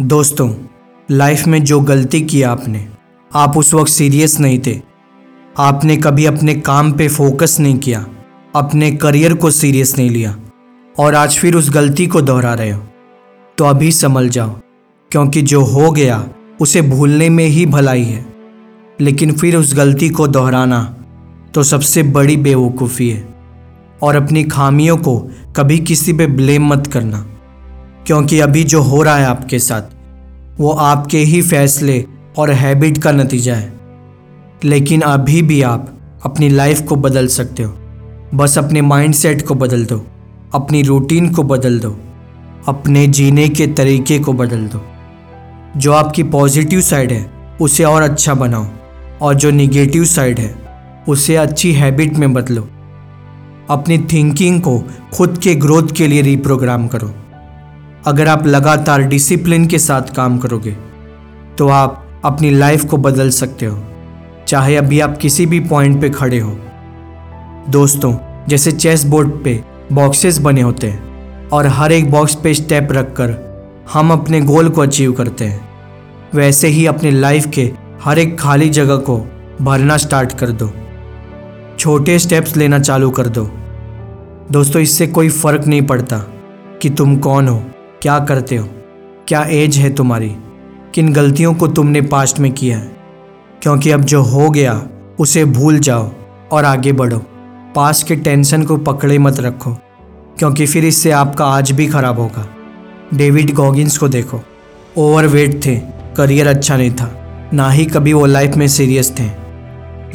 दोस्तों, लाइफ में जो गलती की आपने, आप उस वक्त सीरियस नहीं थे। आपने कभी अपने काम पे फोकस नहीं किया, अपने करियर को सीरियस नहीं लिया, और आज फिर उस गलती को दोहरा रहे हो। तो अभी समझ जाओ, क्योंकि जो हो गया, उसे भूलने में ही भलाई है। लेकिन फिर उस गलती को दोहराना तो सबसे बड़ी बेवकूफ़ी है। और अपनी खामियों को कभी किसी पे ब्लेम मत करना। क्योंकि अभी जो हो रहा है आपके साथ, वो आपके ही फैसले और हैबिट का नतीजा है। लेकिन अभी भी आप अपनी लाइफ को बदल सकते हो। बस अपने माइंडसेट को बदल दो, अपनी रूटीन को बदल दो, अपने जीने के तरीके को बदल दो। जो आपकी पॉजिटिव साइड है, उसे और अच्छा बनाओ और जो निगेटिव साइड है, उसे अच्छी हैबिट में बदलो। अपनी थिंकिंग को खुद के ग्रोथ के लिए रिप्रोग्राम करो। अगर आप लगातार डिसिप्लिन के साथ काम करोगे तो आप अपनी लाइफ को बदल सकते हो। चाहे अभी आप किसी भी पॉइंट पे खड़े हो। दोस्तों, जैसे चेस बोर्ड पे बॉक्सेस बने होते हैं, और हर एक बॉक्स पे स्टेप रखकर हम अपने गोल को अचीव करते हैं। वैसे ही अपनी लाइफ के हर एक खाली जगह को भरना स्टार्ट कर दो। छोटे स्टेप्स लेना चालू कर दो। दोस्तों, इससे कोई फ़र्क नहीं पड़ता कि तुम कौन हो। क्या करते हो? क्या एज है तुम्हारी? किन गलतियों को तुमने पास्ट में किया है? क्योंकि अब जो हो गया, उसे भूल जाओ और आगे बढ़ो। पास के टेंशन को पकड़े मत रखो, क्योंकि फिर इससे आपका आज भी खराब होगा। डेविड गॉगिंस को देखो। ओवरवेट थे, करियर अच्छा नहीं था, ना ही कभी वो लाइफ में सीरियस थे।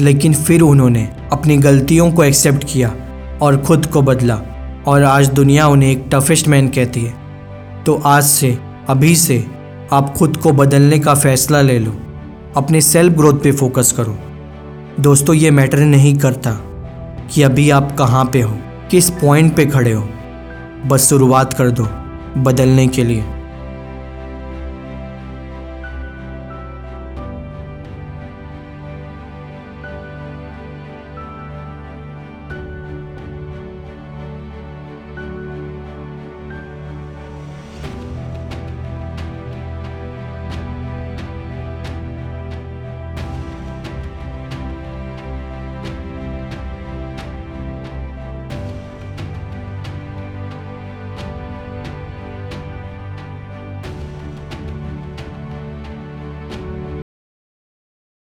लेकिन फिर उन्होंने अपनी गलतियों को एक्सेप्ट किया और खुद को बदला, और आज दुनिया उन्हें एक टफेस्ट मैन कहती है। तो आज से, अभी से, आप खुद को बदलने का फैसला ले लो। अपने सेल्फ ग्रोथ पे फोकस करो। दोस्तों, ये मैटर नहीं करता कि अभी आप कहाँ पे हो, किस पॉइंट पे खड़े हो। बस शुरुआत कर दो, बदलने के लिए।